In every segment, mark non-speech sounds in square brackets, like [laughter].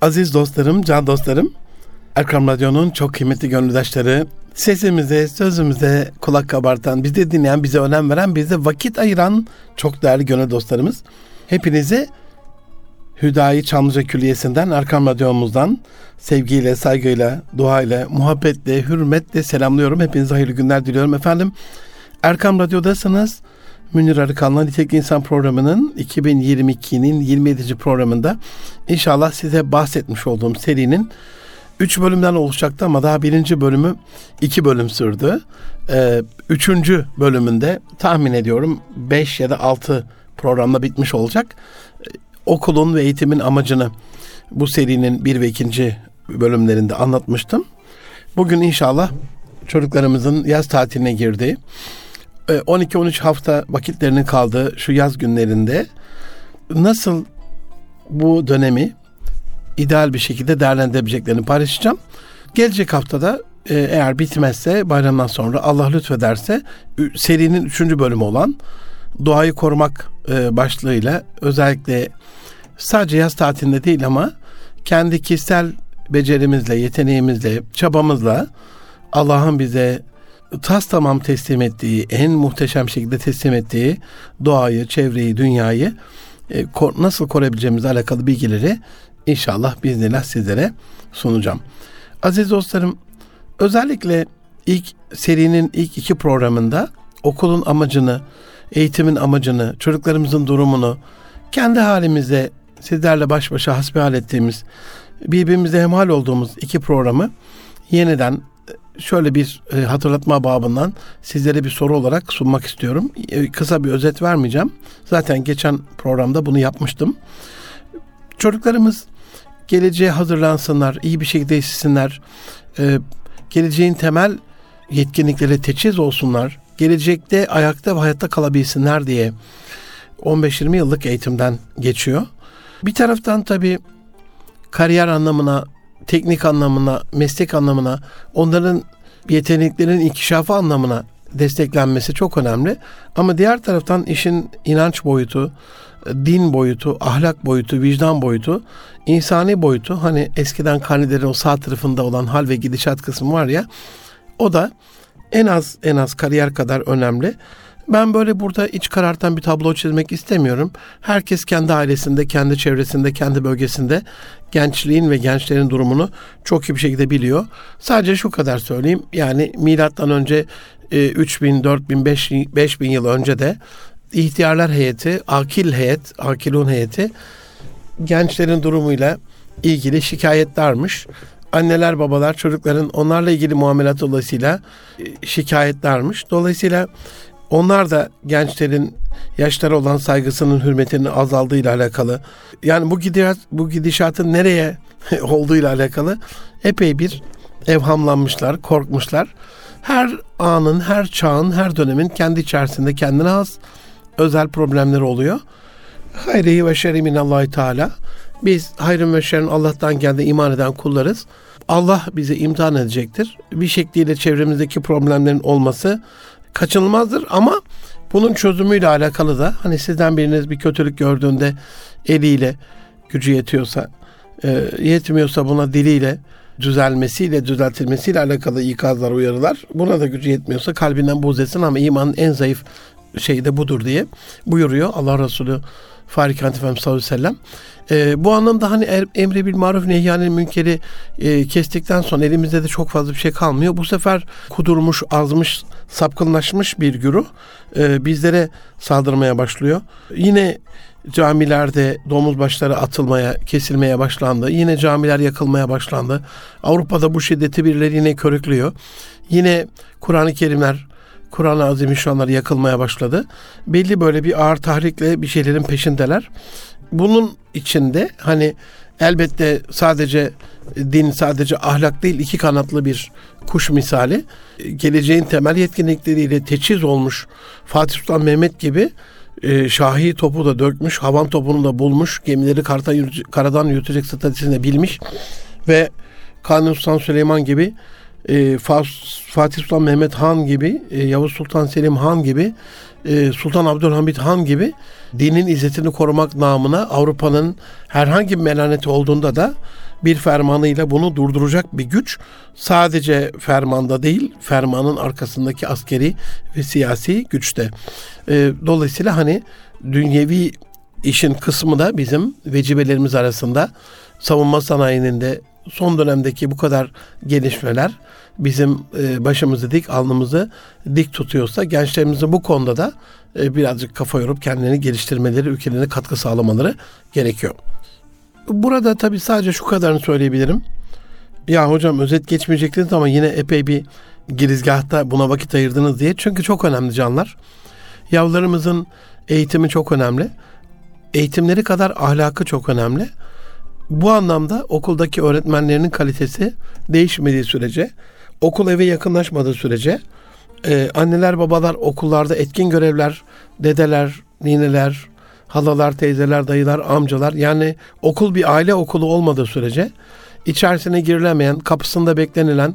Aziz dostlarım, can dostlarım, Erkam Radyo'nun çok kıymetli gönüldaşları, sesimize, sözümüze kulak kabartan, bizi dinleyen, bize önem veren, bize vakit ayıran çok değerli gönül dostlarımız. Hepinize Hüdayi Çamlıca Külliyesi'nden, Erkam Radyomuzdan sevgiyle, saygıyla, duayla, muhabbetle, hürmetle selamlıyorum. Hepinize hayırlı günler diliyorum efendim. Erkam Radyo'dasınız. Münir Arıkan'la Nitelik İnsan programının 2022'nin 27. programında inşallah size bahsetmiş olduğum serinin 3 bölümden oluşacaktı ama daha birinci bölümü 2 bölüm sürdü. Ee, üçüncü bölümünde tahmin ediyorum 5 ya da 6 programda bitmiş olacak. Ee, okulun ve eğitimin amacını bu serinin bir ve ikinci bölümlerinde anlatmıştım. Bugün inşallah çocuklarımızın yaz tatiline girdiği 12-13 e, hafta vakitlerinin kaldığı şu yaz günlerinde nasıl bu dönemi ideal bir şekilde değerlendirebileceklerini paylaşacağım. Gelecek haftada e, eğer bitmezse bayramdan sonra Allah lütfederse serinin üçüncü bölümü olan doğayı korumak e, başlığıyla özellikle sadece yaz tatilinde değil ama kendi kişisel becerimizle, yeteneğimizle, çabamızla Allah'ın bize tas tamam teslim ettiği, en muhteşem şekilde teslim ettiği doğayı, çevreyi, dünyayı e, nasıl koruyabileceğimizle alakalı bilgileri inşallah biiznillah sizlere sunacağım. Aziz dostlarım, özellikle ilk serinin ilk iki programında okulun amacını, eğitimin amacını, çocuklarımızın durumunu, kendi halimize sizlerle baş başa hasbihal ettiğimiz, birbirimize hemhal olduğumuz iki programı yeniden şöyle bir e, hatırlatma babından sizlere bir soru olarak sunmak istiyorum. E, kısa bir özet vermeyeceğim. Zaten geçen programda bunu yapmıştım. Çocuklarımız geleceğe hazırlansınlar, iyi bir şekilde yetişsinler. E, geleceğin temel yetkinlikleri teçhiz olsunlar. Gelecekte ayakta ve hayatta kalabilsinler diye 15-20 yıllık eğitimden geçiyor. Bir taraftan tabii kariyer anlamına teknik anlamına, meslek anlamına, onların yeteneklerin inkişafı anlamına desteklenmesi çok önemli. Ama diğer taraftan işin inanç boyutu, din boyutu, ahlak boyutu, vicdan boyutu, insani boyutu hani eskiden karnelerin o sağ tarafında olan hal ve gidişat kısmı var ya o da en az en az kariyer kadar önemli. Ben böyle burada iç karartan bir tablo çizmek istemiyorum. Herkes kendi ailesinde, kendi çevresinde, kendi bölgesinde gençliğin ve gençlerin durumunu çok iyi bir şekilde biliyor. Sadece şu kadar söyleyeyim. Yani milattan önce e, 3000, 4000, 5000, 5000 yıl önce de ihtiyarlar heyeti, akil heyet, akilun heyeti gençlerin durumuyla ilgili şikayetlermiş. Anneler babalar çocukların onlarla ilgili muamelat dolayısıyla e, şikayetlermiş. Dolayısıyla onlar da gençlerin yaşlara olan saygısının hürmetinin azaldığıyla alakalı. Yani bu gidişat bu gidişatın nereye [laughs] olduğuyla alakalı epey bir evhamlanmışlar, korkmuşlar. Her anın, her çağın, her dönemin kendi içerisinde kendine has özel problemleri oluyor. Hayri ve şerri minallahi teala. Biz hayrın ve şerrin Allah'tan geldiği iman eden kullarız. Allah bizi imtihan edecektir. Bir şekliyle çevremizdeki problemlerin olması kaçınılmazdır ama bunun çözümüyle alakalı da hani sizden biriniz bir kötülük gördüğünde eliyle gücü yetiyorsa, e, yetmiyorsa buna diliyle düzelmesiyle, düzeltilmesiyle alakalı ikazlar, uyarılar. Buna da gücü yetmiyorsa kalbinden buz etsin ama imanın en zayıf şeyi de budur diye buyuruyor Allah Resulü Farikan Efendimiz sallallahu aleyhi ve sellem. E, bu anlamda hani er, emri bil maruf nehyanil münkeri e, kestikten sonra elimizde de çok fazla bir şey kalmıyor. Bu sefer kudurmuş, azmış, sapkınlaşmış bir güruh e, bizlere saldırmaya başlıyor. Yine camilerde domuz başları atılmaya, kesilmeye başlandı. Yine camiler yakılmaya başlandı. Avrupa'da bu şiddeti birileri yine körüklüyor. Yine Kur'an-ı Kerimler Kur'an-ı Azimüşşanlar yakılmaya başladı. Belli böyle bir ağır tahrikle bir şeylerin peşindeler. Bunun içinde hani elbette sadece din sadece ahlak değil iki kanatlı bir kuş misali geleceğin temel yetkinlikleriyle teçhiz olmuş Fatih Sultan Mehmet gibi e, Şahi topu da dökmüş, havan topunu da bulmuş, gemileri karadan yürütecek stratejisini bilmiş ve Kanuni Sultan Süleyman gibi e, Fatih Sultan Mehmet Han gibi, e, Yavuz Sultan Selim Han gibi e, Sultan Abdülhamit Han gibi dinin izzetini korumak namına Avrupa'nın herhangi bir melaneti olduğunda da bir fermanıyla bunu durduracak bir güç sadece fermanda değil fermanın arkasındaki askeri ve siyasi güçte. E, dolayısıyla hani dünyevi işin kısmı da bizim vecibelerimiz arasında savunma sanayinin de son dönemdeki bu kadar gelişmeler bizim e, başımızı dik, alnımızı dik tutuyorsa gençlerimizin bu konuda da e, birazcık kafa yorup kendilerini geliştirmeleri, ülkelerine katkı sağlamaları gerekiyor. Burada tabii sadece şu kadarını söyleyebilirim. Ya hocam özet geçmeyecektiniz ama yine epey bir girizgahta buna vakit ayırdınız diye. Çünkü çok önemli canlar. Yavrularımızın eğitimi çok önemli. Eğitimleri kadar ahlakı çok önemli. Bu anlamda okuldaki öğretmenlerinin kalitesi değişmediği sürece, okul eve yakınlaşmadığı sürece e, anneler babalar okullarda etkin görevler, dedeler, nineler, halalar, teyzeler, dayılar, amcalar yani okul bir aile okulu olmadığı sürece içerisine girilemeyen, kapısında beklenilen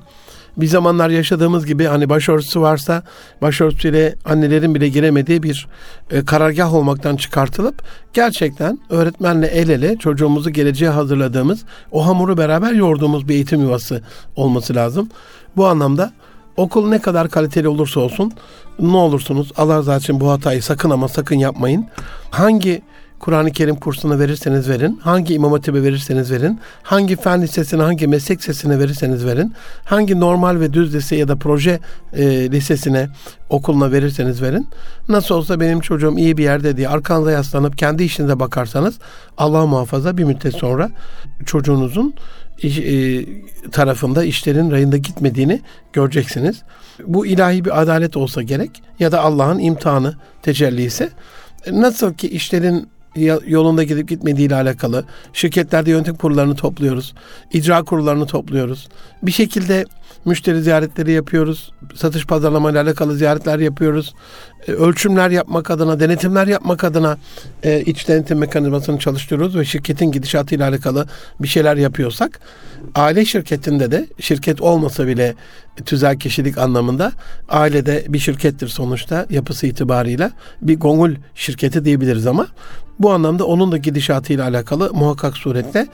bir zamanlar yaşadığımız gibi hani başörtüsü varsa başörtüsüyle annelerin bile giremediği bir e, karargah olmaktan çıkartılıp gerçekten öğretmenle el ele çocuğumuzu geleceğe hazırladığımız o hamuru beraber yoğurduğumuz bir eğitim yuvası olması lazım. Bu anlamda okul ne kadar kaliteli olursa olsun ne olursunuz Allah razı için bu hatayı sakın ama sakın yapmayın. Hangi Kur'an-ı Kerim kursunu verirseniz verin, hangi imam hatibi verirseniz verin, hangi fen lisesine, hangi meslek lisesine verirseniz verin, hangi normal ve düz lise ya da proje e, lisesine, okuluna verirseniz verin. Nasıl olsa benim çocuğum iyi bir yerde diye arkanıza yaslanıp kendi işinize bakarsanız Allah muhafaza bir müddet sonra çocuğunuzun e, tarafında işlerin rayında gitmediğini göreceksiniz. Bu ilahi bir adalet olsa gerek ya da Allah'ın imtihanı tecellisi. Nasıl ki işlerin yolunda gidip gitmediği ile alakalı şirketlerde yönetim kurullarını topluyoruz. icra kurullarını topluyoruz. Bir şekilde müşteri ziyaretleri yapıyoruz. Satış pazarlama ile alakalı ziyaretler yapıyoruz. E, ölçümler yapmak adına, denetimler yapmak adına e, iç denetim mekanizmasını çalıştırıyoruz ve şirketin gidişatı ile alakalı bir şeyler yapıyorsak aile şirketinde de şirket olmasa bile tüzel kişilik anlamında ailede bir şirkettir sonuçta yapısı itibarıyla bir gongul şirketi diyebiliriz ama bu anlamda onun da gidişatıyla alakalı muhakkak surette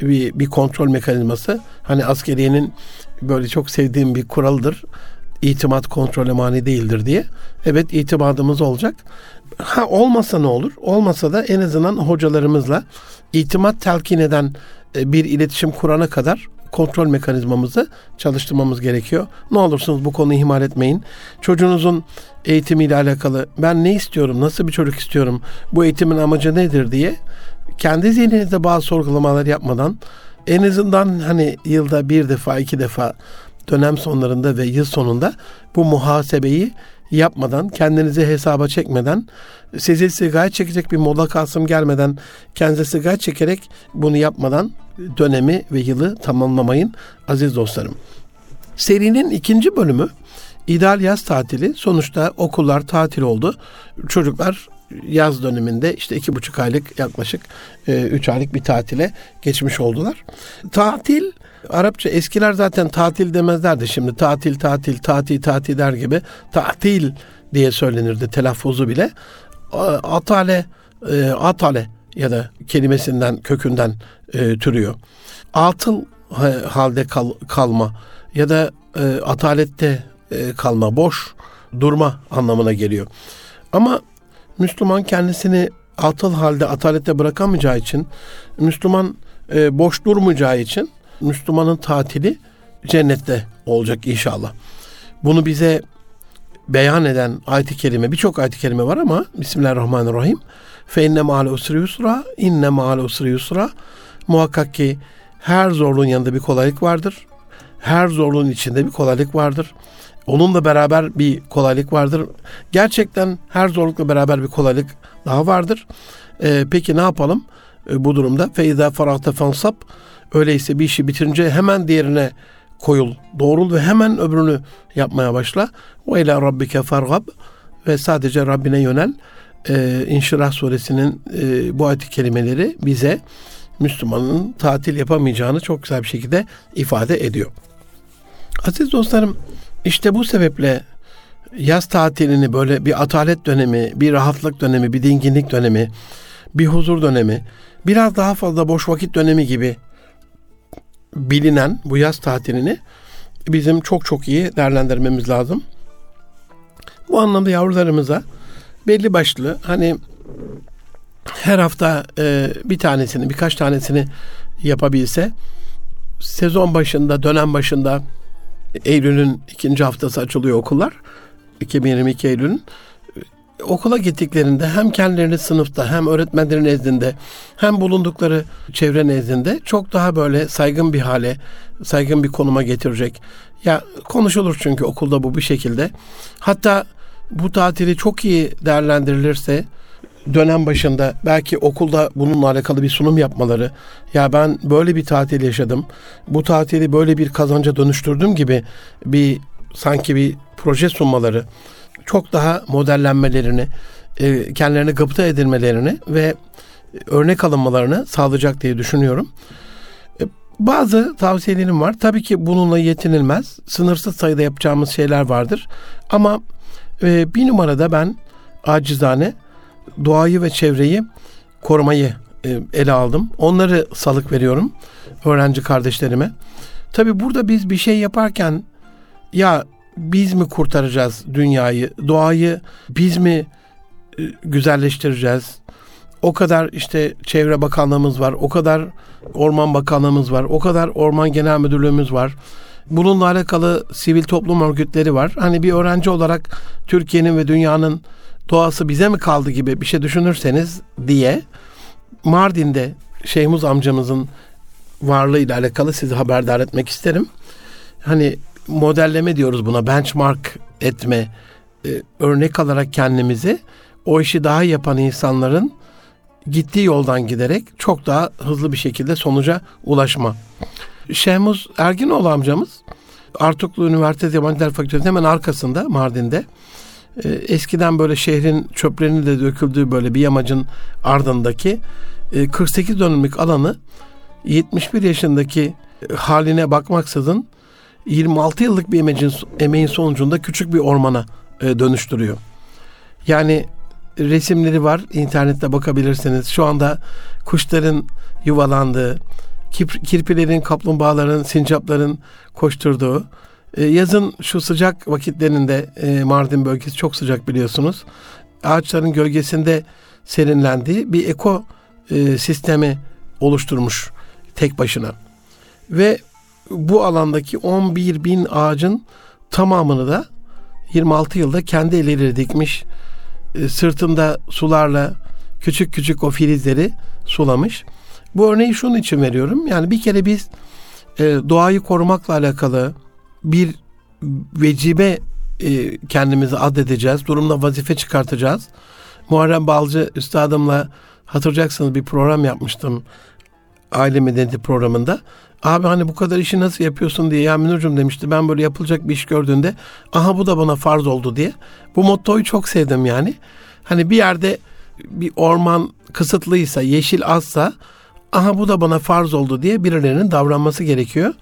bir, bir kontrol mekanizması. Hani askeriyenin böyle çok sevdiğim bir kuralıdır. İtimat kontrole mani değildir diye. Evet itimadımız olacak. Ha olmasa ne olur? Olmasa da en azından hocalarımızla itimat telkin eden e, bir iletişim kurana kadar kontrol mekanizmamızı çalıştırmamız gerekiyor. Ne olursunuz bu konuyu ihmal etmeyin. Çocuğunuzun eğitimiyle alakalı ben ne istiyorum, nasıl bir çocuk istiyorum, bu eğitimin amacı nedir diye kendi zihninizde bazı sorgulamalar yapmadan en azından hani yılda bir defa iki defa dönem sonlarında ve yıl sonunda bu muhasebeyi yapmadan, kendinizi hesaba çekmeden, sizi sigara çekecek bir mola kasım gelmeden, kendinize sigara çekerek bunu yapmadan dönemi ve yılı tamamlamayın aziz dostlarım. Serinin ikinci bölümü ideal yaz tatili. Sonuçta okullar tatil oldu. Çocuklar yaz döneminde işte iki buçuk aylık yaklaşık e, üç aylık bir tatile geçmiş oldular. Tatil Arapça eskiler zaten tatil demezlerdi şimdi tatil tatil tatil tatil der gibi tatil diye söylenirdi telaffuzu bile. Atale e, atale ya da kelimesinden kökünden e, türüyor. Atıl halde kal, kalma ya da e, atalette kalma, boş durma anlamına geliyor. Ama Müslüman kendisini atıl halde atalette bırakamayacağı için, Müslüman boş durmayacağı için Müslümanın tatili cennette olacak inşallah. Bunu bize beyan eden ayet-i kerime, birçok ayet-i kerime var ama Bismillahirrahmanirrahim. Fe inne ma'al usri yusra, inne ma'al usri yusra. Muhakkak ki her zorluğun yanında bir kolaylık vardır. Her zorluğun içinde bir kolaylık vardır. Onunla beraber bir kolaylık vardır. Gerçekten her zorlukla beraber bir kolaylık daha vardır. Ee, peki ne yapalım bu durumda? Feyza farahte fansap. Öyleyse bir işi bitirince hemen diğerine koyul, doğrul ve hemen öbürünü yapmaya başla. Ve ila rabbike fargab ve sadece Rabbine yönel. Ee, İnşirah suresinin e, bu ayet kelimeleri bize Müslümanın tatil yapamayacağını çok güzel bir şekilde ifade ediyor. Aziz dostlarım işte bu sebeple yaz tatilini böyle bir atalet dönemi, bir rahatlık dönemi, bir dinginlik dönemi, bir huzur dönemi, biraz daha fazla boş vakit dönemi gibi bilinen bu yaz tatilini bizim çok çok iyi değerlendirmemiz lazım. Bu anlamda yavrularımıza belli başlı hani her hafta e, bir tanesini birkaç tanesini yapabilse sezon başında dönem başında Eylül'ün ikinci haftası açılıyor okullar. 2022 Eylül'ün okula gittiklerinde hem kendilerini sınıfta hem öğretmenlerin nezdinde hem bulundukları çevre nezdinde çok daha böyle saygın bir hale, saygın bir konuma getirecek. Ya konuşulur çünkü okulda bu bir şekilde. Hatta bu tatili çok iyi değerlendirilirse dönem başında belki okulda bununla alakalı bir sunum yapmaları ya ben böyle bir tatil yaşadım bu tatili böyle bir kazanca dönüştürdüm gibi bir sanki bir proje sunmaları çok daha modellenmelerini e, kendilerini gıpta edilmelerini ve örnek alınmalarını sağlayacak diye düşünüyorum. E, bazı tavsiyelerim var. Tabii ki bununla yetinilmez. Sınırsız sayıda yapacağımız şeyler vardır. Ama e, bir numarada ben acizane doğayı ve çevreyi korumayı e, ele aldım. Onları salık veriyorum öğrenci kardeşlerime. Tabi burada biz bir şey yaparken ya biz mi kurtaracağız dünyayı, doğayı biz mi e, güzelleştireceğiz? O kadar işte Çevre Bakanlığımız var, o kadar Orman Bakanlığımız var, o kadar Orman Genel Müdürlüğümüz var. Bununla alakalı sivil toplum örgütleri var. Hani bir öğrenci olarak Türkiye'nin ve dünyanın doğası bize mi kaldı gibi bir şey düşünürseniz diye Mardin'de Şeyhmuz amcamızın varlığıyla alakalı sizi haberdar etmek isterim. Hani modelleme diyoruz buna benchmark etme e, örnek alarak kendimizi o işi daha yapan insanların gittiği yoldan giderek çok daha hızlı bir şekilde sonuca ulaşma. Şehmuz Erginoğlu amcamız Artuklu Üniversitesi Yabancı Dil Fakültesi hemen arkasında Mardin'de e, eskiden böyle şehrin çöplerinin de döküldüğü böyle bir yamacın ardındaki e, 48 dönümlük alanı 71 yaşındaki haline bakmaksızın 26 yıllık bir emeğin, emeğin sonucunda küçük bir ormana e, dönüştürüyor. Yani resimleri var. internette bakabilirsiniz. Şu anda kuşların yuvalandığı, kirpilerin, kaplumbağaların, sincapların koşturduğu, e, yazın şu sıcak vakitlerinde e, Mardin bölgesi çok sıcak biliyorsunuz. Ağaçların gölgesinde serinlendiği bir eko e, sistemi oluşturmuş tek başına. Ve bu alandaki 11 bin ağacın tamamını da 26 yılda kendi elleriyle dikmiş. E, sırtında sularla küçük küçük o filizleri sulamış. Bu örneği şunun için veriyorum. Yani bir kere biz e, doğayı korumakla alakalı bir vecibe e, kendimizi adedeceğiz. Durumda vazife çıkartacağız. Muharrem Balcı üstadımla hatırlayacaksınız bir program yapmıştım. Aile Medeniyeti programında. Abi hani bu kadar işi nasıl yapıyorsun diye ya Münir'cim demişti. Ben böyle yapılacak bir iş gördüğünde aha bu da bana farz oldu diye. Bu mottoyu çok sevdim yani. Hani bir yerde bir orman kısıtlıysa, yeşil azsa aha bu da bana farz oldu diye birilerinin davranması gerekiyor.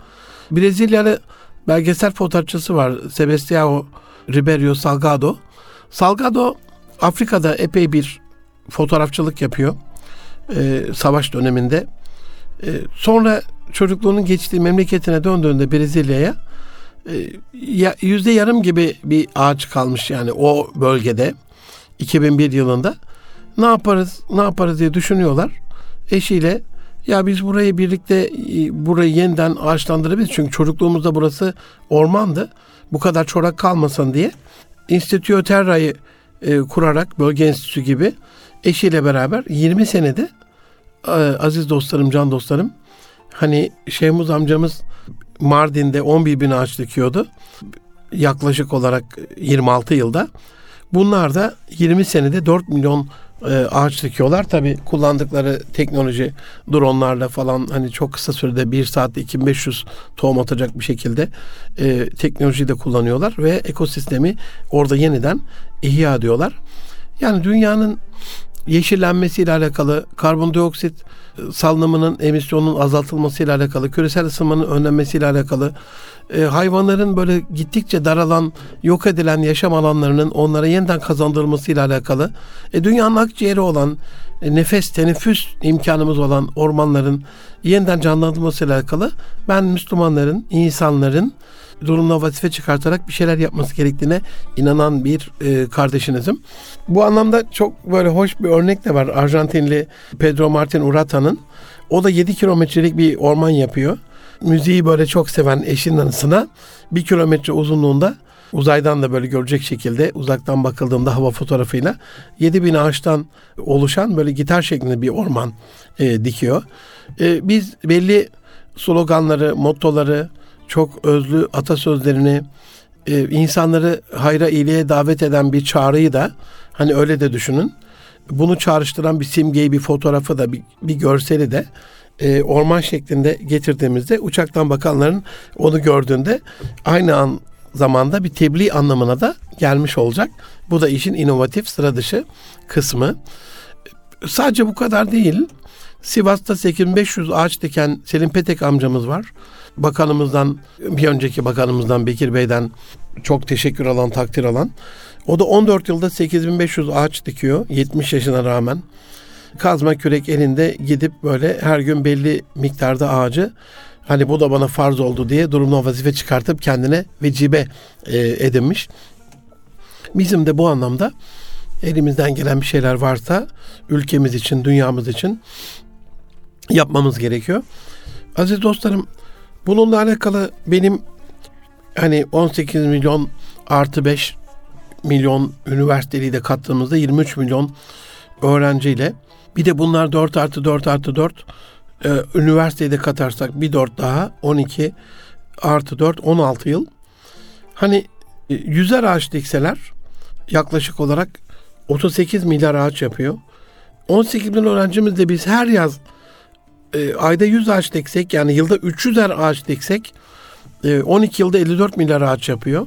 Brezilyalı belgesel fotoğrafçısı var Sebastião Ribeiro Salgado. Salgado Afrika'da epey bir fotoğrafçılık yapıyor. Ee, savaş döneminde. Ee, sonra çocukluğunun geçtiği memleketine döndüğünde Brezilya'ya e, yüzde yarım gibi bir ağaç kalmış yani o bölgede 2001 yılında. Ne yaparız, ne yaparız diye düşünüyorlar. Eşiyle ya biz burayı birlikte e, burayı yeniden ağaçlandırabiliriz. Çünkü çocukluğumuzda burası ormandı. Bu kadar çorak kalmasın diye. İnstitüyo Terra'yı e, kurarak bölge enstitüsü gibi eşiyle beraber 20 senede aziz dostlarım, can dostlarım hani Şehmuz amcamız Mardin'de 11 bin ağaç dikiyordu. Yaklaşık olarak 26 yılda. Bunlar da 20 senede 4 milyon e, ağaç dikiyorlar. Tabi kullandıkları teknoloji dronlarla falan hani çok kısa sürede 1 saatte 2500 tohum atacak bir şekilde e, teknolojiyi de kullanıyorlar ve ekosistemi orada yeniden ihya ediyorlar. Yani dünyanın yeşillenmesiyle alakalı, karbondioksit e, salınımının emisyonunun azaltılmasıyla alakalı, küresel ısınmanın önlenmesiyle alakalı, e, hayvanların böyle gittikçe daralan, yok edilen yaşam alanlarının onlara yeniden kazandırılmasıyla alakalı, e, dünyanın akciğeri olan, e, nefes, teneffüs imkanımız olan ormanların yeniden canlandırılmasıyla alakalı ben Müslümanların, insanların durumuna vazife çıkartarak bir şeyler yapması gerektiğine inanan bir e, kardeşinizim. Bu anlamda çok böyle hoş bir örnek de var. Arjantinli Pedro Martin Urata'nın. O da 7 kilometrelik bir orman yapıyor. Müziği böyle çok seven eşinin anısına bir kilometre uzunluğunda uzaydan da böyle görecek şekilde uzaktan bakıldığında hava fotoğrafıyla 7000 ağaçtan oluşan böyle gitar şeklinde bir orman e, dikiyor. E, biz belli sloganları, mottoları, çok özlü atasözlerini, e, insanları hayra iyiliğe davet eden bir çağrıyı da hani öyle de düşünün. Bunu çağrıştıran bir simgeyi, bir fotoğrafı da, bir, bir görseli de e, orman şeklinde getirdiğimizde uçaktan bakanların onu gördüğünde aynı an zamanda bir tebliğ anlamına da gelmiş olacak. Bu da işin inovatif sıra dışı kısmı. Sadece bu kadar değil. Sivas'ta 8500 ağaç diken Selim Petek amcamız var. Bakanımızdan, bir önceki bakanımızdan Bekir Bey'den çok teşekkür alan, takdir alan. O da 14 yılda 8500 ağaç dikiyor 70 yaşına rağmen. Kazma kürek elinde gidip böyle her gün belli miktarda ağacı hani bu da bana farz oldu diye durumdan vazife çıkartıp kendine vecibe e, edinmiş. Bizim de bu anlamda elimizden gelen bir şeyler varsa ülkemiz için, dünyamız için yapmamız gerekiyor. Aziz dostlarım bununla alakalı benim hani 18 milyon artı 5 milyon üniversiteliği de kattığımızda 23 milyon öğrenciyle bir de bunlar 4 artı 4 artı 4 e, üniversiteyi de katarsak bir 4 daha 12 artı 4 16 yıl. Hani e, yüzer ağaç dikseler yaklaşık olarak 38 milyar ağaç yapıyor. 18 milyon öğrencimiz de biz her yaz e, ayda 100 ağaç diksek yani yılda 300'er ağaç diksek e, 12 yılda 54 milyar ağaç yapıyor.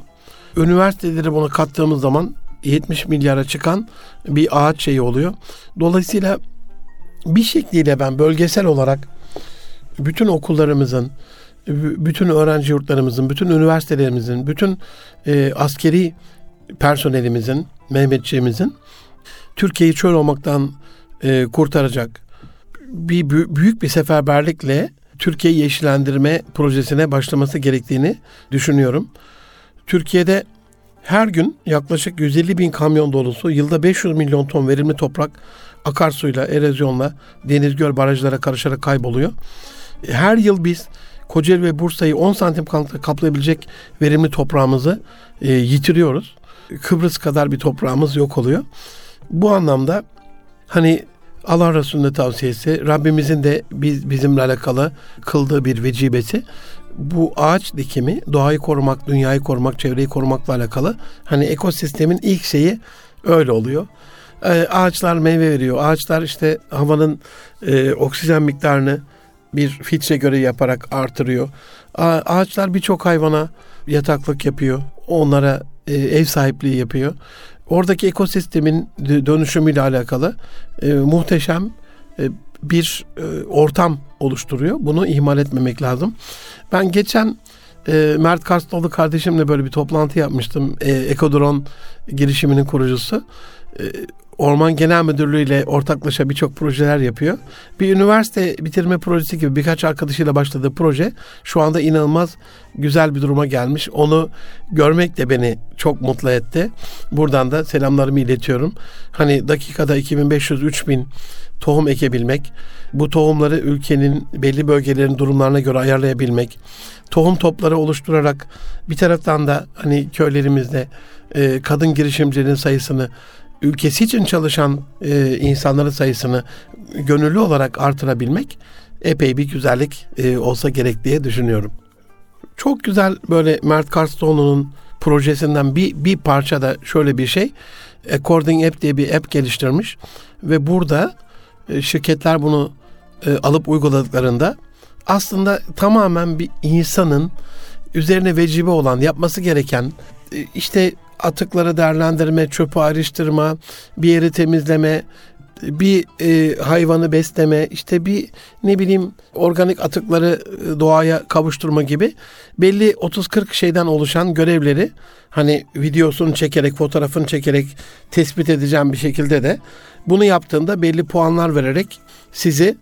Üniversiteleri bunu kattığımız zaman 70 milyara çıkan bir ağaç şeyi oluyor. Dolayısıyla bir şekliyle ben bölgesel olarak bütün okullarımızın, bütün öğrenci yurtlarımızın, bütün üniversitelerimizin, bütün e, askeri personelimizin, Mehmetçiğimizin Türkiye'yi çöl olmaktan e, kurtaracak bir büyük bir seferberlikle Türkiye'yi yeşillendirme projesine başlaması gerektiğini düşünüyorum. Türkiye'de her gün yaklaşık 150 bin kamyon dolusu yılda 500 milyon ton verimli toprak akarsuyla, erozyonla deniz göl barajlara karışarak kayboluyor. Her yıl biz Kocaeli ve Bursa'yı 10 santim kaplayabilecek verimli toprağımızı e, yitiriyoruz. Kıbrıs kadar bir toprağımız yok oluyor. Bu anlamda hani Allah Resulü'nün tavsiyesi, Rabbimizin de biz, bizimle alakalı kıldığı bir vecibesi bu ağaç dikimi doğayı korumak, dünyayı korumak, çevreyi korumakla alakalı. Hani ekosistemin ilk şeyi öyle oluyor. Ee, ağaçlar meyve veriyor. Ağaçlar işte havanın e, oksijen miktarını bir filtre göre yaparak artırıyor. Ağaçlar birçok hayvana yataklık yapıyor. Onlara e, ev sahipliği yapıyor. Oradaki ekosistemin dönüşümüyle alakalı e, muhteşem e, bir e, ortam oluşturuyor. Bunu ihmal etmemek lazım. Ben geçen e, Mert Karstoğlu kardeşimle böyle bir toplantı yapmıştım. E, Ekodron girişiminin kurucusu. E, Orman Genel Müdürlüğü ile ortaklaşa birçok projeler yapıyor. Bir üniversite bitirme projesi gibi birkaç arkadaşıyla başladığı proje şu anda inanılmaz güzel bir duruma gelmiş. Onu görmek de beni çok mutlu etti. Buradan da selamlarımı iletiyorum. Hani dakikada 2500-3000 tohum ekebilmek, bu tohumları ülkenin belli bölgelerin durumlarına göre ayarlayabilmek, tohum topları oluşturarak bir taraftan da hani köylerimizde e, kadın girişimcilerin sayısını ülkesi için çalışan e, insanların sayısını gönüllü olarak artırabilmek epey bir güzellik e, olsa gerek diye düşünüyorum. Çok güzel böyle Mert Karstoğlu'nun projesinden bir, bir parça da şöyle bir şey. According App diye bir app geliştirmiş ve burada e, şirketler bunu e, alıp uyguladıklarında aslında tamamen bir insanın üzerine vecibe olan yapması gereken e, işte atıkları değerlendirme, çöpü ayrıştırma, bir yeri temizleme, bir e, hayvanı besleme, işte bir ne bileyim organik atıkları e, doğaya kavuşturma gibi belli 30-40 şeyden oluşan görevleri hani videosunu çekerek, fotoğrafını çekerek tespit edeceğim bir şekilde de bunu yaptığında belli puanlar vererek sizi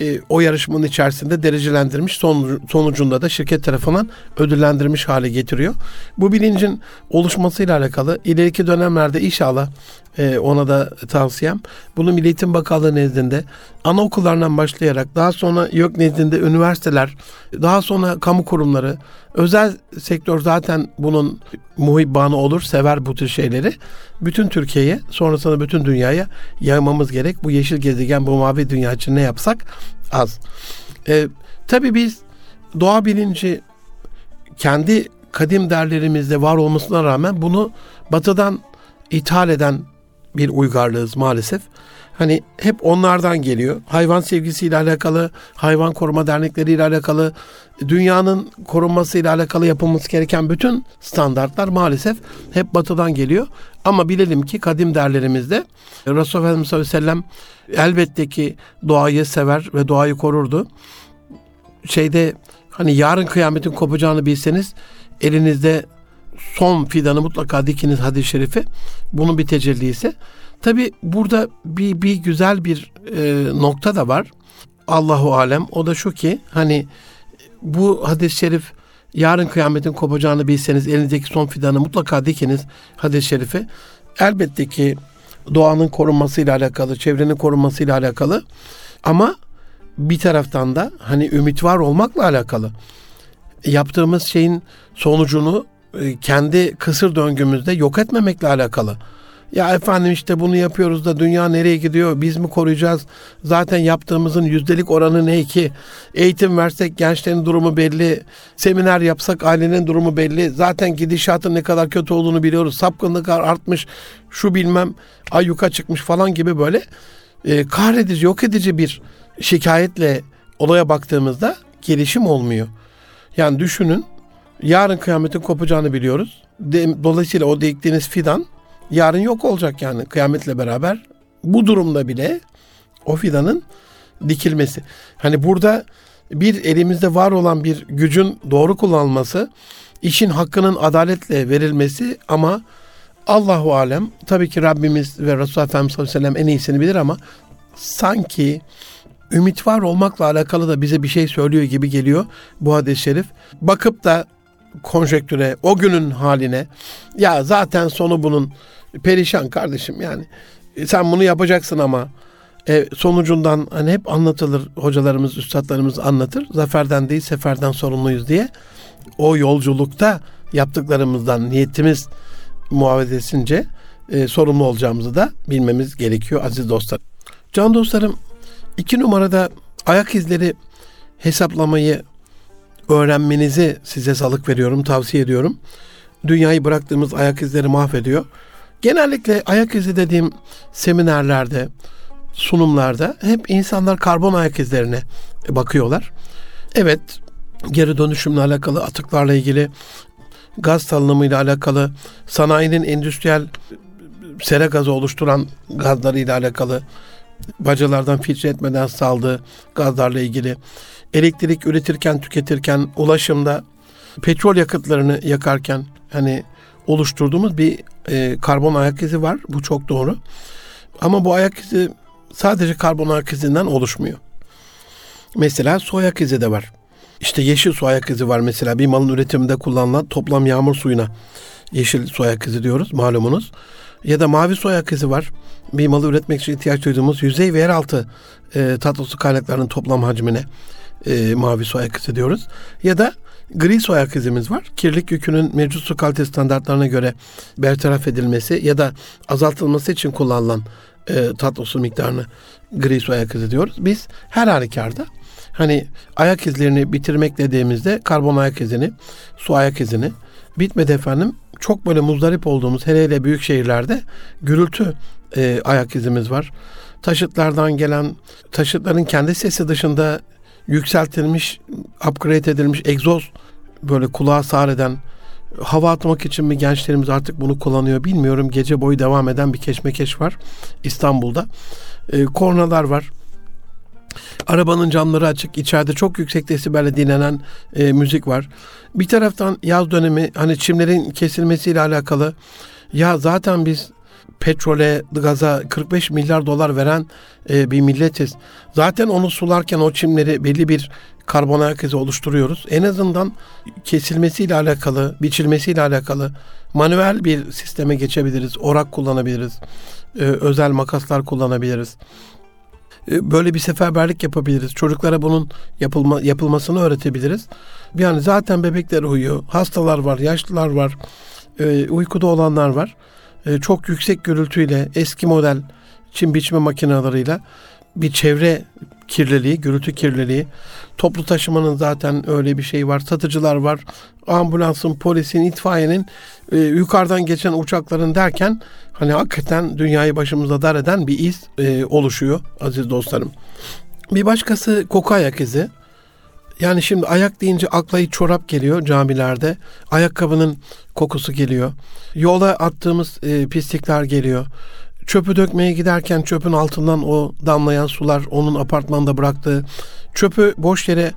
e, o yarışmanın içerisinde derecelendirmiş sonucunda da şirket tarafından ödüllendirmiş hale getiriyor. Bu bilincin oluşmasıyla alakalı ileriki dönemlerde inşallah e, ona da tavsiyem bunu Milli Eğitim Bakanlığı nezdinde anaokullarından başlayarak daha sonra yok nezdinde üniversiteler daha sonra kamu kurumları özel sektör zaten bunun muhibbanı olur sever bu tür şeyleri bütün Türkiye'ye sonrasında bütün dünyaya yaymamız gerek. Bu yeşil gezegen bu mavi dünya için ne yapsak az. E, tabii biz doğa bilinci kendi kadim derlerimizde var olmasına rağmen bunu batıdan ithal eden bir uygarlığız maalesef. Hani hep onlardan geliyor. Hayvan sevgisiyle alakalı, hayvan koruma dernekleriyle alakalı, dünyanın korunmasıyla alakalı yapılması gereken bütün standartlar maalesef hep batıdan geliyor. Ama bilelim ki kadim derlerimizde Resulullah Efendimiz sallallahu aleyhi ve sellem elbette ki doğayı sever ve doğayı korurdu. Şeyde hani yarın kıyametin kopacağını bilseniz elinizde son fidanı mutlaka dikiniz hadis-i şerifi. Bunun bir tecellisi. Tabi burada bir, bir güzel bir e, nokta da var. Allahu alem. O da şu ki hani bu hadis-i şerif yarın kıyametin kopacağını bilseniz elinizdeki son fidanı mutlaka dikiniz hadis-i şerifi. Elbette ki doğanın korunmasıyla alakalı, çevrenin korunmasıyla alakalı ama bir taraftan da hani ümit var olmakla alakalı. Yaptığımız şeyin sonucunu kendi kısır döngümüzde yok etmemekle alakalı. Ya efendim işte bunu yapıyoruz da dünya nereye gidiyor? Biz mi koruyacağız? Zaten yaptığımızın yüzdelik oranı ne ki? Eğitim versek gençlerin durumu belli. Seminer yapsak ailenin durumu belli. Zaten gidişatın ne kadar kötü olduğunu biliyoruz. Sapkınlık artmış. Şu bilmem ayyuka çıkmış falan gibi böyle e, kahredici, yok edici bir şikayetle olaya baktığımızda gelişim olmuyor. Yani düşünün yarın kıyametin kopacağını biliyoruz. Dolayısıyla o diktiğiniz fidan yarın yok olacak yani kıyametle beraber. Bu durumda bile o fidanın dikilmesi. Hani burada bir elimizde var olan bir gücün doğru kullanılması, işin hakkının adaletle verilmesi ama Allahu alem tabii ki Rabbimiz ve Resulullah Efendimiz sallallahu aleyhi ve sellem en iyisini bilir ama sanki ümit var olmakla alakalı da bize bir şey söylüyor gibi geliyor bu hadis-i şerif. Bakıp da konjektüre, o günün haline ya zaten sonu bunun perişan kardeşim yani. E, sen bunu yapacaksın ama e, sonucundan hani hep anlatılır hocalarımız, üstadlarımız anlatır. Zaferden değil seferden sorumluyuz diye. O yolculukta yaptıklarımızdan niyetimiz muhavedesince e, sorumlu olacağımızı da bilmemiz gerekiyor aziz dostlar. Can dostlarım iki numarada ayak izleri hesaplamayı öğrenmenizi size salık veriyorum, tavsiye ediyorum. Dünyayı bıraktığımız ayak izleri mahvediyor. Genellikle ayak izi dediğim seminerlerde, sunumlarda hep insanlar karbon ayak izlerine bakıyorlar. Evet, geri dönüşümle alakalı, atıklarla ilgili, gaz salınımıyla alakalı, sanayinin endüstriyel sera gazı oluşturan gazlarıyla alakalı, bacalardan filtre etmeden saldığı gazlarla ilgili, elektrik üretirken, tüketirken, ulaşımda petrol yakıtlarını yakarken hani oluşturduğumuz bir e, karbon ayak izi var. Bu çok doğru. Ama bu ayak izi sadece karbon ayak izinden oluşmuyor. Mesela su ayak izi de var. İşte yeşil su ayak izi var mesela bir malın üretiminde kullanılan toplam yağmur suyuna yeşil su ayak izi diyoruz malumunuz. Ya da mavi su ayak izi var. Bir malı üretmek için ihtiyaç duyduğumuz yüzey ve yeraltı e, tatlı su kaynaklarının toplam hacmine e, mavi su ayak izi diyoruz. Ya da gri su ayak izimiz var. Kirlilik yükünün mevcut su kalite standartlarına göre bertaraf edilmesi ya da azaltılması için kullanılan e, tatlı su miktarını gri su ayak izi diyoruz. Biz her halükarda hani ayak izlerini bitirmek dediğimizde karbon ayak izini, su ayak izini bitmedi efendim. Çok böyle muzdarip olduğumuz hele hele büyük şehirlerde gürültü e, ayak izimiz var. Taşıtlardan gelen taşıtların kendi sesi dışında yükseltilmiş, upgrade edilmiş egzoz böyle kulağa sağır eden hava atmak için mi gençlerimiz artık bunu kullanıyor bilmiyorum. Gece boyu devam eden bir keşmekeş var İstanbul'da. E, kornalar var. Arabanın camları açık. içeride çok yüksek desibelle dinlenen e, müzik var. Bir taraftan yaz dönemi hani çimlerin kesilmesiyle alakalı ya zaten biz petrole, gaza 45 milyar dolar veren e, bir milletiz. Zaten onu sularken o çimleri belli bir karbon ayak izi oluşturuyoruz. En azından kesilmesiyle alakalı, biçilmesiyle alakalı manuel bir sisteme geçebiliriz. Orak kullanabiliriz. E, özel makaslar kullanabiliriz. E, böyle bir seferberlik yapabiliriz. Çocuklara bunun yapılma, yapılmasını öğretebiliriz. Yani zaten bebekler uyuyor. Hastalar var, yaşlılar var. E, uykuda olanlar var. E, çok yüksek gürültüyle eski model çim biçme makineleriyle bir çevre kirliliği, gürültü kirliliği. Toplu taşımanın zaten öyle bir şey var. Satıcılar var. Ambulansın, polisin, itfaiyenin, e, yukarıdan geçen uçakların derken hani hakikaten dünyayı başımıza dar eden bir iz e, oluşuyor aziz dostlarım. Bir başkası koku ayak izi. Yani şimdi ayak deyince akla çorap geliyor camilerde. Ayakkabının kokusu geliyor. Yola attığımız e, pislikler geliyor. Çöpü dökmeye giderken çöpün altından o damlayan sular onun apartmanda bıraktığı çöpü boş yere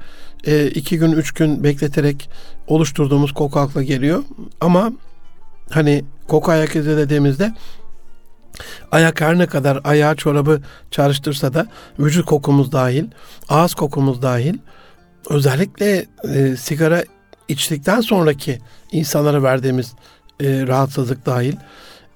e, iki gün üç gün bekleterek oluşturduğumuz koku akla geliyor. Ama hani koku ayak izi dediğimizde ayak her ne kadar ayağı çorabı çağrıştırsa da vücut kokumuz dahil, ağız kokumuz dahil özellikle e, sigara içtikten sonraki insanlara verdiğimiz e, rahatsızlık dahil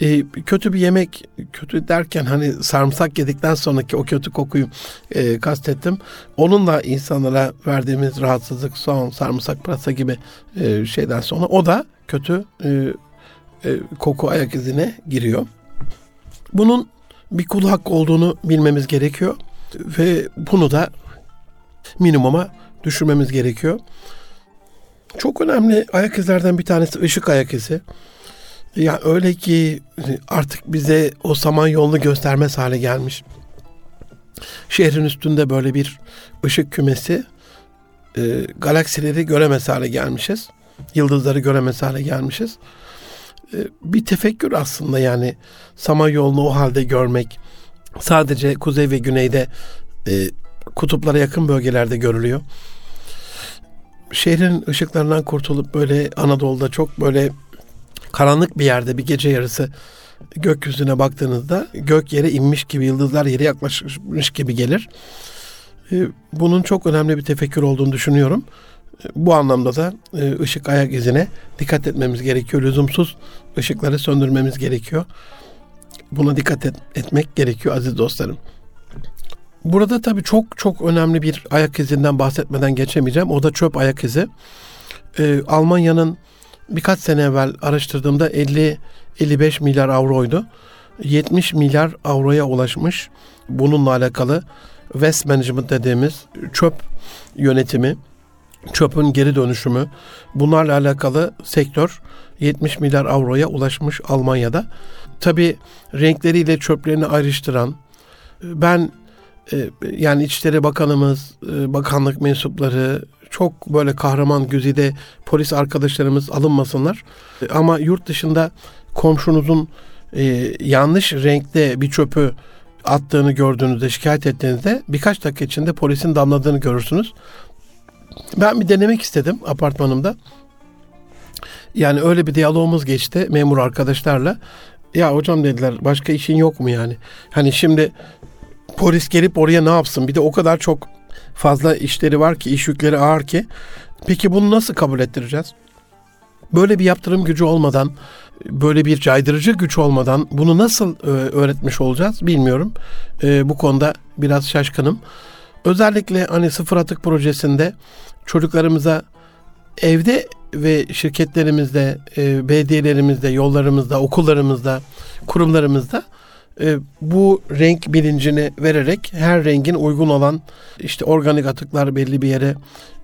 e, kötü bir yemek kötü derken hani sarımsak yedikten sonraki o kötü kokuyu e, kastettim. Onunla insanlara verdiğimiz rahatsızlık soğan, sarımsak, pırasa gibi e, şeyden sonra o da kötü e, e, koku ayak izine giriyor. Bunun bir kul hakkı olduğunu bilmemiz gerekiyor ve bunu da minimuma düşürmemiz gerekiyor. Çok önemli ayak izlerden bir tanesi ışık ayak izi. Ya öyle ki artık bize o saman yolunu göstermez hale gelmiş. Şehrin üstünde böyle bir ışık kümesi e, galaksileri göremez hale gelmişiz. Yıldızları göremez hale gelmişiz. E, bir tefekkür aslında yani saman yolunu o halde görmek. Sadece kuzey ve güneyde e, kutuplara yakın bölgelerde görülüyor. Şehrin ışıklarından kurtulup böyle Anadolu'da çok böyle karanlık bir yerde bir gece yarısı gökyüzüne baktığınızda gök yere inmiş gibi, yıldızlar yere yaklaşmış gibi gelir. Ee, bunun çok önemli bir tefekkür olduğunu düşünüyorum. Ee, bu anlamda da e, ışık ayak izine dikkat etmemiz gerekiyor. Lüzumsuz ışıkları söndürmemiz gerekiyor. Buna dikkat et, etmek gerekiyor aziz dostlarım. Burada tabii çok çok önemli bir ayak izinden bahsetmeden geçemeyeceğim. O da çöp ayak izi. Ee, Almanya'nın birkaç sene evvel araştırdığımda 50-55 milyar avroydu. 70 milyar avroya ulaşmış. Bununla alakalı waste management dediğimiz çöp yönetimi, çöpün geri dönüşümü bunlarla alakalı sektör 70 milyar avroya ulaşmış Almanya'da. Tabi renkleriyle çöplerini ayrıştıran ben yani İçişleri Bakanımız, e, bakanlık mensupları, çok böyle kahraman güzide polis arkadaşlarımız alınmasınlar. Ama yurt dışında komşunuzun e, yanlış renkte bir çöpü attığını gördüğünüzde, şikayet ettiğinizde birkaç dakika içinde polisin damladığını görürsünüz. Ben bir denemek istedim apartmanımda. Yani öyle bir diyalogumuz geçti memur arkadaşlarla. Ya hocam dediler başka işin yok mu yani? Hani şimdi polis gelip oraya ne yapsın? Bir de o kadar çok fazla işleri var ki, iş yükleri ağır ki. Peki bunu nasıl kabul ettireceğiz? Böyle bir yaptırım gücü olmadan, böyle bir caydırıcı güç olmadan bunu nasıl e, öğretmiş olacağız bilmiyorum. E, bu konuda biraz şaşkınım. Özellikle hani sıfır atık projesinde çocuklarımıza evde ve şirketlerimizde, e, belediyelerimizde, yollarımızda, okullarımızda, kurumlarımızda e, bu renk bilincini vererek her rengin uygun olan işte organik atıklar belli bir yere,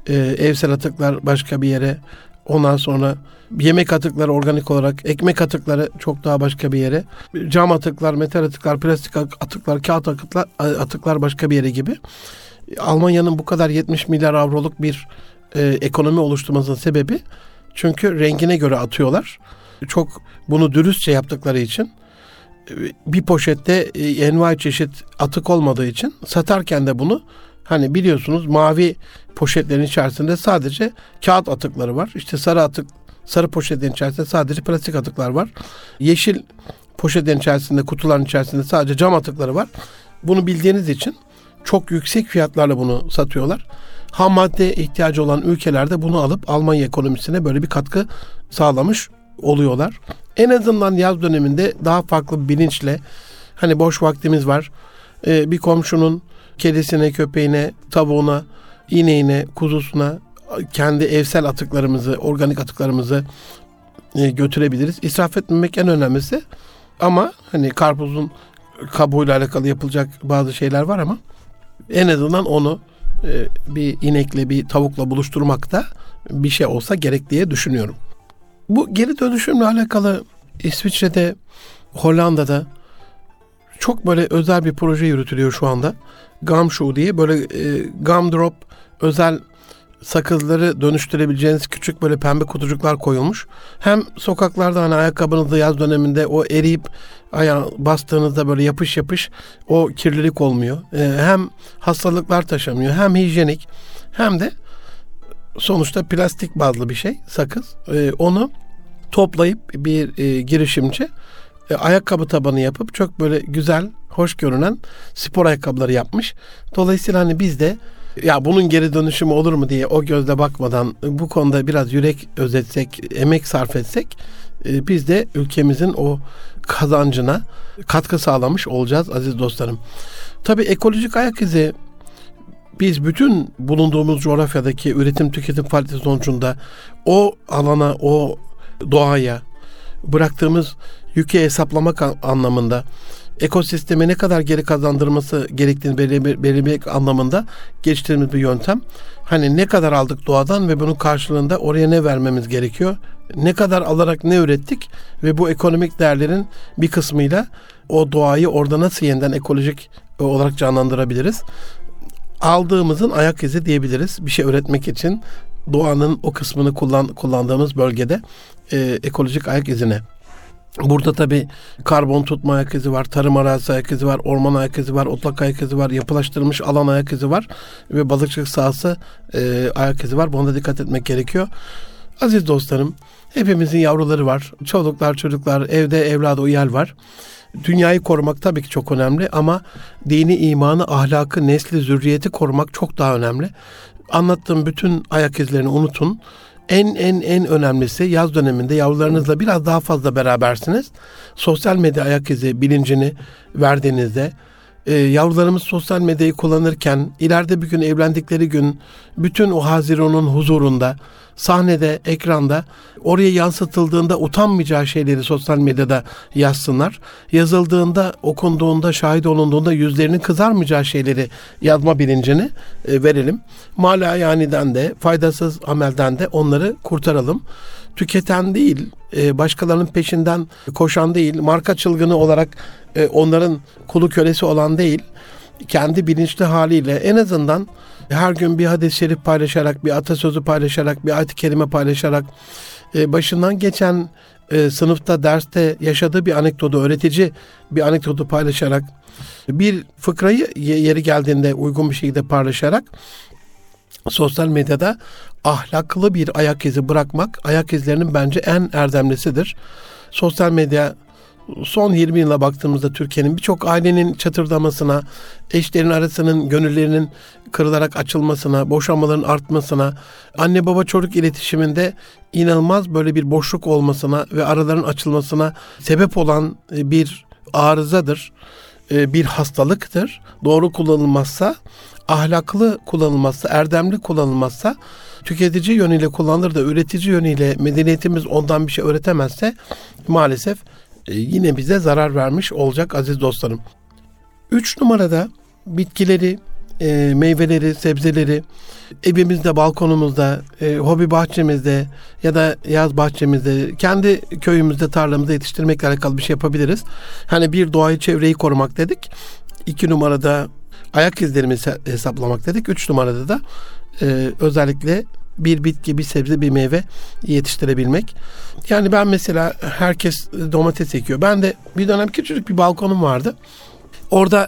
e, evsel atıklar başka bir yere, ondan sonra yemek atıkları organik olarak, ekmek atıkları çok daha başka bir yere, cam atıklar, metal atıklar, plastik atıklar, kağıt atıklar, atıklar başka bir yere gibi. Almanya'nın bu kadar 70 milyar avroluk bir e, ekonomi oluşturmasının sebebi Çünkü rengine göre atıyorlar. Çok bunu dürüstçe yaptıkları için bir poşette e, envai çeşit atık olmadığı için satarken de bunu hani biliyorsunuz mavi poşetlerin içerisinde sadece kağıt atıkları var. İşte sarı atık sarı poşetlerin içerisinde sadece plastik atıklar var. Yeşil poşetlerin içerisinde kutuların içerisinde sadece cam atıkları var. Bunu bildiğiniz için çok yüksek fiyatlarla bunu satıyorlar. Ham madde ihtiyacı olan ülkelerde bunu alıp Almanya ekonomisine böyle bir katkı sağlamış oluyorlar. En azından yaz döneminde daha farklı bir bilinçle hani boş vaktimiz var. Ee, bir komşunun kedisine, köpeğine, tavuğuna, ineğine, kuzusuna kendi evsel atıklarımızı, organik atıklarımızı e, götürebiliriz. İsraf etmemek en önemlisi. Ama hani karpuzun kabuğuyla alakalı yapılacak bazı şeyler var ama en azından onu e, bir inekle bir tavukla buluşturmakta bir şey olsa gerek diye düşünüyorum. Bu geri dönüşümle alakalı İsviçre'de, Hollanda'da çok böyle özel bir proje yürütülüyor şu anda. Gumshoe diye böyle e, gumdrop özel sakızları dönüştürebileceğiniz küçük böyle pembe kutucuklar koyulmuş. Hem sokaklarda hani ayakkabınızda yaz döneminde o eriyip ayağı bastığınızda böyle yapış yapış o kirlilik olmuyor. Ee, hem hastalıklar taşımıyor hem hijyenik hem de sonuçta plastik bazlı bir şey sakız. Ee, onu toplayıp bir e, girişimci e, ayakkabı tabanı yapıp çok böyle güzel, hoş görünen spor ayakkabıları yapmış. Dolayısıyla hani biz de ya bunun geri dönüşümü olur mu diye o gözle bakmadan bu konuda biraz yürek özetsek, emek sarf etsek e, biz de ülkemizin o kazancına katkı sağlamış olacağız aziz dostlarım. Tabii ekolojik ayak izi biz bütün bulunduğumuz coğrafyadaki üretim tüketim faaliyeti sonucunda o alana, o doğaya bıraktığımız yükü hesaplamak anlamında ekosisteme ne kadar geri kazandırması gerektiğini belirlemek anlamında geliştirdiğimiz bir yöntem. Hani ne kadar aldık doğadan ve bunun karşılığında oraya ne vermemiz gerekiyor? Ne kadar alarak ne ürettik ve bu ekonomik değerlerin bir kısmıyla o doğayı orada nasıl yeniden ekolojik olarak canlandırabiliriz? Aldığımızın ayak izi diyebiliriz. Bir şey üretmek için doğanın o kısmını kullan, kullandığımız bölgede e, ekolojik ayak izine. Burada tabi karbon tutma ayak izi var, tarım arazisi ayak izi var, orman ayak izi var, otlak ayak izi var, yapılaştırılmış alan ayak izi var ve balıkçılık sahası e, ayak izi var. Buna da dikkat etmek gerekiyor. Aziz dostlarım, hepimizin yavruları var. Çocuklar, çocuklar, evde evladı uyal var. Dünyayı korumak tabii ki çok önemli ama dini, imanı, ahlakı, nesli, zürriyeti korumak çok daha önemli. Anlattığım bütün ayak izlerini unutun en en en önemlisi yaz döneminde yavrularınızla biraz daha fazla berabersiniz. Sosyal medya ayak izi bilincini verdiğinizde e, yavrularımız sosyal medyayı kullanırken ileride bir gün evlendikleri gün bütün o Haziran'ın huzurunda sahnede, ekranda oraya yansıtıldığında utanmayacağı şeyleri sosyal medyada yazsınlar. Yazıldığında, okunduğunda, şahit olunduğunda yüzlerinin kızarmayacağı şeyleri yazma bilincini e, verelim. Mala yaniden de, faydasız amelden de onları kurtaralım. Tüketen değil, e, başkalarının peşinden koşan değil, marka çılgını olarak e, onların kulu kölesi olan değil, kendi bilinçli haliyle en azından her gün bir hadis-i şerif paylaşarak, bir atasözü paylaşarak, bir ayet-i kerime paylaşarak, e, başından geçen e, sınıfta, derste yaşadığı bir anekdotu, öğretici bir anekdotu paylaşarak, bir fıkrayı yeri geldiğinde uygun bir şekilde paylaşarak sosyal medyada ahlaklı bir ayak izi bırakmak ayak izlerinin bence en erdemlisidir. Sosyal medya son 20 yıla baktığımızda Türkiye'nin birçok ailenin çatırdamasına, eşlerin arasının gönüllerinin kırılarak açılmasına, boşanmaların artmasına, anne baba çocuk iletişiminde inanılmaz böyle bir boşluk olmasına ve araların açılmasına sebep olan e, bir arızadır, e, bir hastalıktır. Doğru kullanılmazsa, ahlaklı kullanılmazsa, erdemli kullanılmazsa, tüketici yönüyle kullanılır da üretici yönüyle medeniyetimiz ondan bir şey öğretemezse maalesef yine bize zarar vermiş olacak aziz dostlarım. Üç numarada bitkileri, e, meyveleri, sebzeleri evimizde, balkonumuzda, e, hobi bahçemizde ya da yaz bahçemizde, kendi köyümüzde, tarlamızda yetiştirmekle alakalı bir şey yapabiliriz. Hani bir doğayı, çevreyi korumak dedik. İki numarada ayak izlerimizi hesaplamak dedik. Üç numarada da e, özellikle bir bitki, bir sebze, bir meyve yetiştirebilmek. Yani ben mesela herkes domates ekiyor. Ben de bir dönem küçücük bir balkonum vardı. Orada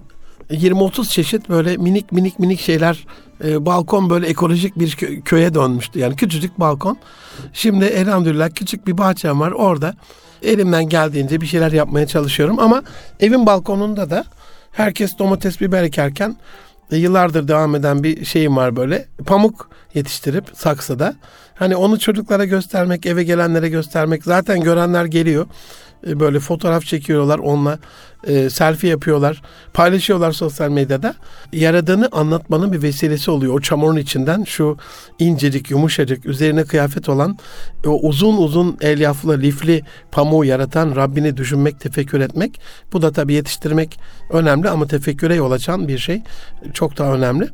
20-30 çeşit böyle minik minik minik şeyler e, balkon böyle ekolojik bir kö- köye dönmüştü. Yani küçücük balkon. Şimdi elhamdülillah küçük bir bahçem var orada. Elimden geldiğince bir şeyler yapmaya çalışıyorum ama evin balkonunda da herkes domates biber ekerken e, yıllardır devam eden bir şeyim var böyle. Pamuk yetiştirip saksıda. Hani onu çocuklara göstermek, eve gelenlere göstermek. Zaten görenler geliyor. E, böyle fotoğraf çekiyorlar onunla e, selfie yapıyorlar paylaşıyorlar sosyal medyada. Yaradığını anlatmanın bir vesilesi oluyor. O çamurun içinden şu incecik yumuşacık üzerine kıyafet olan o uzun uzun elyaflı lifli pamuğu yaratan Rabbini düşünmek tefekkür etmek. Bu da tabi yetiştirmek önemli ama tefekküre yol açan bir şey. Çok daha önemli.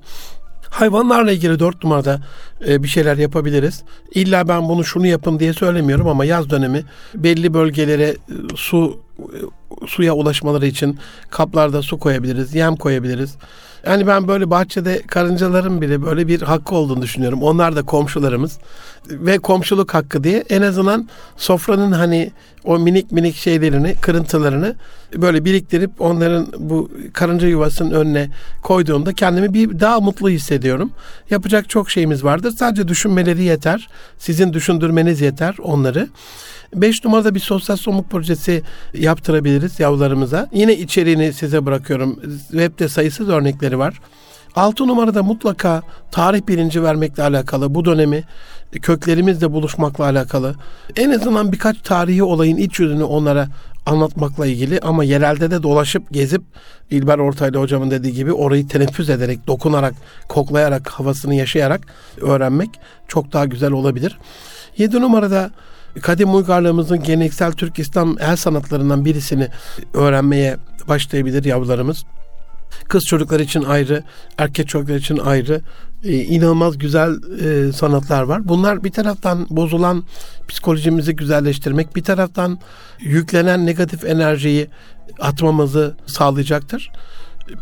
Hayvanlarla ilgili dört numarada e, bir şeyler yapabiliriz. İlla ben bunu şunu yapın diye söylemiyorum ama yaz dönemi belli bölgelere e, su e, suya ulaşmaları için kaplarda su koyabiliriz, yem koyabiliriz. Yani ben böyle bahçede karıncaların bile böyle bir hakkı olduğunu düşünüyorum. Onlar da komşularımız ve komşuluk hakkı diye en azından sofranın hani o minik minik şeylerini, kırıntılarını böyle biriktirip onların bu karınca yuvasının önüne koyduğumda kendimi bir daha mutlu hissediyorum. Yapacak çok şeyimiz vardır. Sadece düşünmeleri yeter. Sizin düşündürmeniz yeter onları. Beş numarada bir sosyal somut projesi yaptırabiliriz yavrularımıza. Yine içeriğini size bırakıyorum. Web'de sayısız örnekleri var. Altı numarada mutlaka tarih bilinci vermekle alakalı bu dönemi köklerimizle buluşmakla alakalı en azından birkaç tarihi olayın iç yüzünü onlara anlatmakla ilgili ama yerelde de dolaşıp gezip İlber Ortaylı hocamın dediği gibi orayı teneffüs ederek, dokunarak, koklayarak, havasını yaşayarak öğrenmek çok daha güzel olabilir. Yedi numarada kadim uygarlığımızın geleneksel Türk İslam el sanatlarından birisini öğrenmeye başlayabilir yavrularımız. Kız çocuklar için ayrı, erkek çocuklar için ayrı e, inanılmaz güzel e, sanatlar var. Bunlar bir taraftan bozulan psikolojimizi güzelleştirmek, bir taraftan yüklenen negatif enerjiyi atmamızı sağlayacaktır.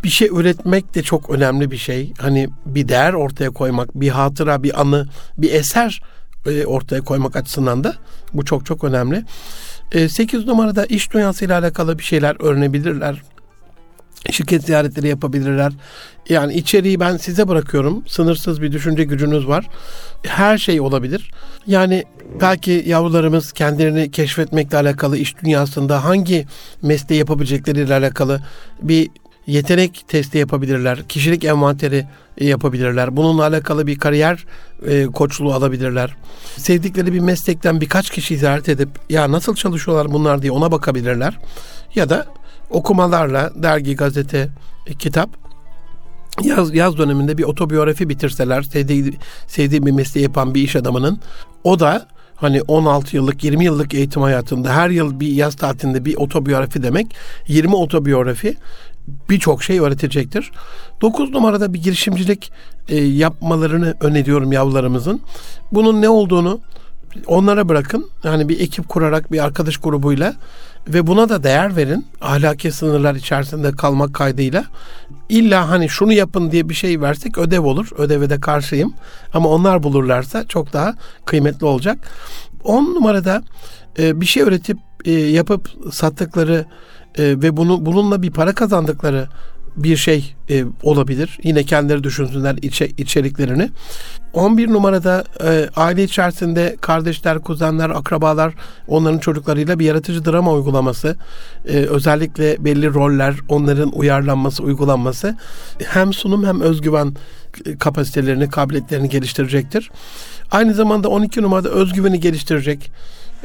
Bir şey üretmek de çok önemli bir şey. Hani bir değer ortaya koymak, bir hatıra, bir anı, bir eser e, ortaya koymak açısından da bu çok çok önemli. 8 e, numarada iş dünyasıyla alakalı bir şeyler öğrenebilirler. Şirket ziyaretleri yapabilirler. Yani içeriği ben size bırakıyorum. Sınırsız bir düşünce gücünüz var. Her şey olabilir. Yani belki yavrularımız kendilerini keşfetmekle alakalı iş dünyasında hangi mesleği yapabilecekleriyle alakalı bir yetenek testi yapabilirler. Kişilik envanteri yapabilirler. Bununla alakalı bir kariyer e, koçluğu alabilirler. Sevdikleri bir meslekten birkaç kişi ziyaret edip ya nasıl çalışıyorlar bunlar diye ona bakabilirler. Ya da okumalarla dergi, gazete, e, kitap yaz yaz döneminde bir otobiyografi bitirseler sevdiği, sevdiği bir mesleği yapan bir iş adamının o da hani 16 yıllık 20 yıllık eğitim hayatında her yıl bir yaz tatilinde bir otobiyografi demek 20 otobiyografi birçok şey öğretecektir. 9 numarada bir girişimcilik e, yapmalarını öneriyorum yavrularımızın. Bunun ne olduğunu onlara bırakın. Yani bir ekip kurarak bir arkadaş grubuyla ve buna da değer verin. Ahlaki sınırlar içerisinde kalmak kaydıyla. İlla hani şunu yapın diye bir şey versek ödev olur. Ödeve de karşıyım. Ama onlar bulurlarsa çok daha kıymetli olacak. 10 numarada e, bir şey üretip e, yapıp sattıkları e, ve bunu bununla bir para kazandıkları bir şey e, olabilir. Yine kendileri düşünsünler içe, içeriklerini. 11 numarada e, aile içerisinde kardeşler, kuzenler, akrabalar onların çocuklarıyla bir yaratıcı drama uygulaması. E, özellikle belli roller, onların uyarlanması, uygulanması hem sunum hem özgüven kapasitelerini, kabiliyetlerini geliştirecektir. Aynı zamanda 12 numarada özgüveni geliştirecek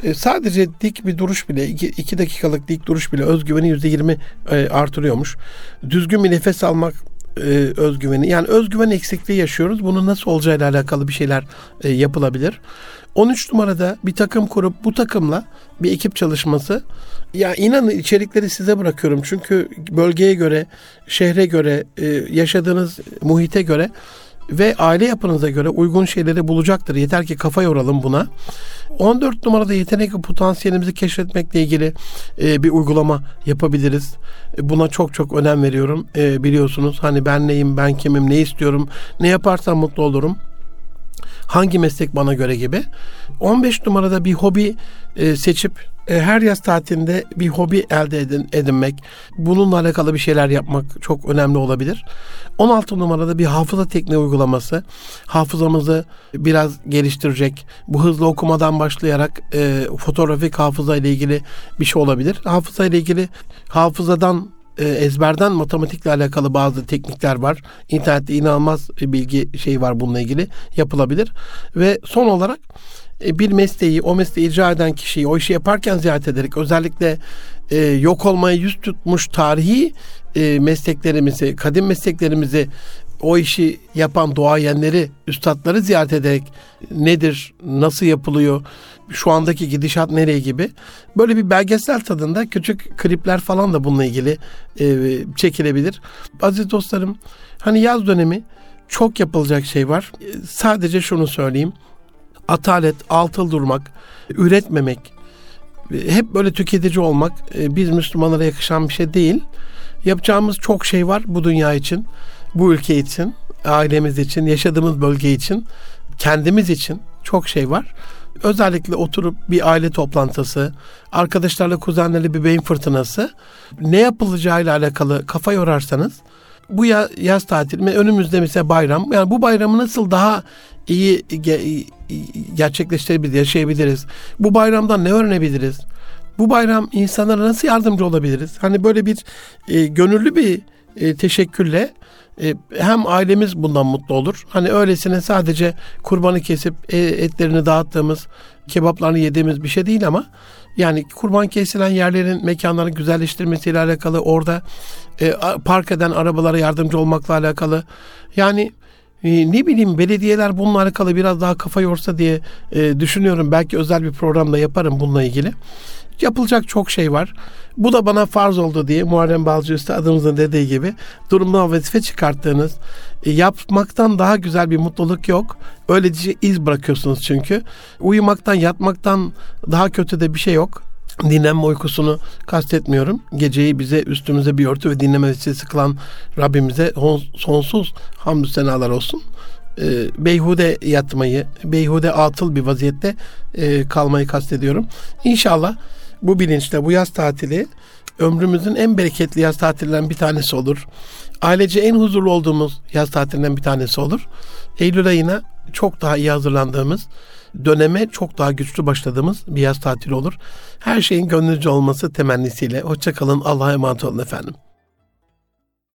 e, sadece dik bir duruş bile, iki, iki dakikalık dik duruş bile özgüveni yüzde yirmi e, artırıyormuş. Düzgün bir nefes almak e, özgüveni. Yani özgüven eksikliği yaşıyoruz. Bunun nasıl olacağıyla alakalı bir şeyler e, yapılabilir. 13 numarada bir takım kurup bu takımla bir ekip çalışması. Ya inanın içerikleri size bırakıyorum. Çünkü bölgeye göre, şehre göre, e, yaşadığınız muhite göre ve aile yapınıza göre uygun şeyleri bulacaktır. Yeter ki kafa yoralım buna. 14 numarada yetenek ve potansiyelimizi keşfetmekle ilgili e, bir uygulama yapabiliriz. E, buna çok çok önem veriyorum. E, biliyorsunuz hani ben neyim, ben kimim, ne istiyorum, ne yaparsam mutlu olurum. Hangi meslek bana göre gibi. 15 numarada bir hobi e, seçip e, her yaz tatilinde bir hobi elde edin, edinmek, bununla alakalı bir şeyler yapmak çok önemli olabilir. 16 numarada bir hafıza tekniği uygulaması, hafızamızı biraz geliştirecek, bu hızlı okumadan başlayarak e, fotoğrafik hafıza ile ilgili bir şey olabilir. Hafıza ile ilgili hafızadan e, ezberden matematikle alakalı bazı teknikler var. İnternette inanılmaz bilgi şey var bununla ilgili yapılabilir. Ve son olarak e, bir mesleği, o mesleği icra eden kişiyi o işi yaparken ziyaret ederek özellikle e, yok olmaya yüz tutmuş tarihi e, mesleklerimizi, kadim mesleklerimizi o işi yapan duayenleri, üstadları ziyaret ederek nedir, nasıl yapılıyor, şu andaki gidişat nereye gibi böyle bir belgesel tadında küçük klipler falan da bununla ilgili e, çekilebilir. Aziz dostlarım hani yaz dönemi çok yapılacak şey var. E, sadece şunu söyleyeyim. Atalet, altıl durmak, üretmemek, hep böyle tüketici olmak e, biz Müslümanlara yakışan bir şey değil. Yapacağımız çok şey var bu dünya için, bu ülke için, ailemiz için, yaşadığımız bölge için, kendimiz için çok şey var. Özellikle oturup bir aile toplantısı, arkadaşlarla kuzenlerle bir beyin fırtınası, ne yapılacağıyla alakalı kafa yorarsanız bu yaz tatili önümüzde mesela bayram. Yani bu bayramı nasıl daha iyi gerçekleştirebiliriz, yaşayabiliriz? Bu bayramdan ne öğrenebiliriz? Bu bayram insanlara nasıl yardımcı olabiliriz? Hani böyle bir e, gönüllü bir e, teşekkürle e, hem ailemiz bundan mutlu olur. Hani öylesine sadece kurbanı kesip e, etlerini dağıttığımız, kebaplarını yediğimiz bir şey değil ama yani kurban kesilen yerlerin mekanların güzelleştirmesiyle alakalı orada e, park eden arabalara yardımcı olmakla alakalı. Yani ne bileyim belediyeler bununla alakalı biraz daha kafa yorsa diye düşünüyorum. Belki özel bir programda yaparım bununla ilgili. Yapılacak çok şey var. Bu da bana farz oldu diye Muharrem Balcı Üstadımızın dediği gibi durumdan vazife çıkarttığınız e, yapmaktan daha güzel bir mutluluk yok. Öylece iz bırakıyorsunuz çünkü. Uyumaktan yatmaktan daha kötü de bir şey yok dinlenme uykusunu kastetmiyorum. Geceyi bize üstümüze bir örtü ve dinleme vesilesi kılan Rabbimize sonsuz hamdü senalar olsun. E, beyhude yatmayı, beyhude atıl bir vaziyette e, kalmayı kastediyorum. İnşallah bu bilinçle bu yaz tatili ömrümüzün en bereketli yaz tatillerinden bir tanesi olur. Ailece en huzurlu olduğumuz yaz tatilinden bir tanesi olur. Eylül ayına çok daha iyi hazırlandığımız, döneme çok daha güçlü başladığımız bir yaz tatili olur. Her şeyin gönlünüzce olması temennisiyle. Hoşçakalın. Allah'a emanet olun efendim.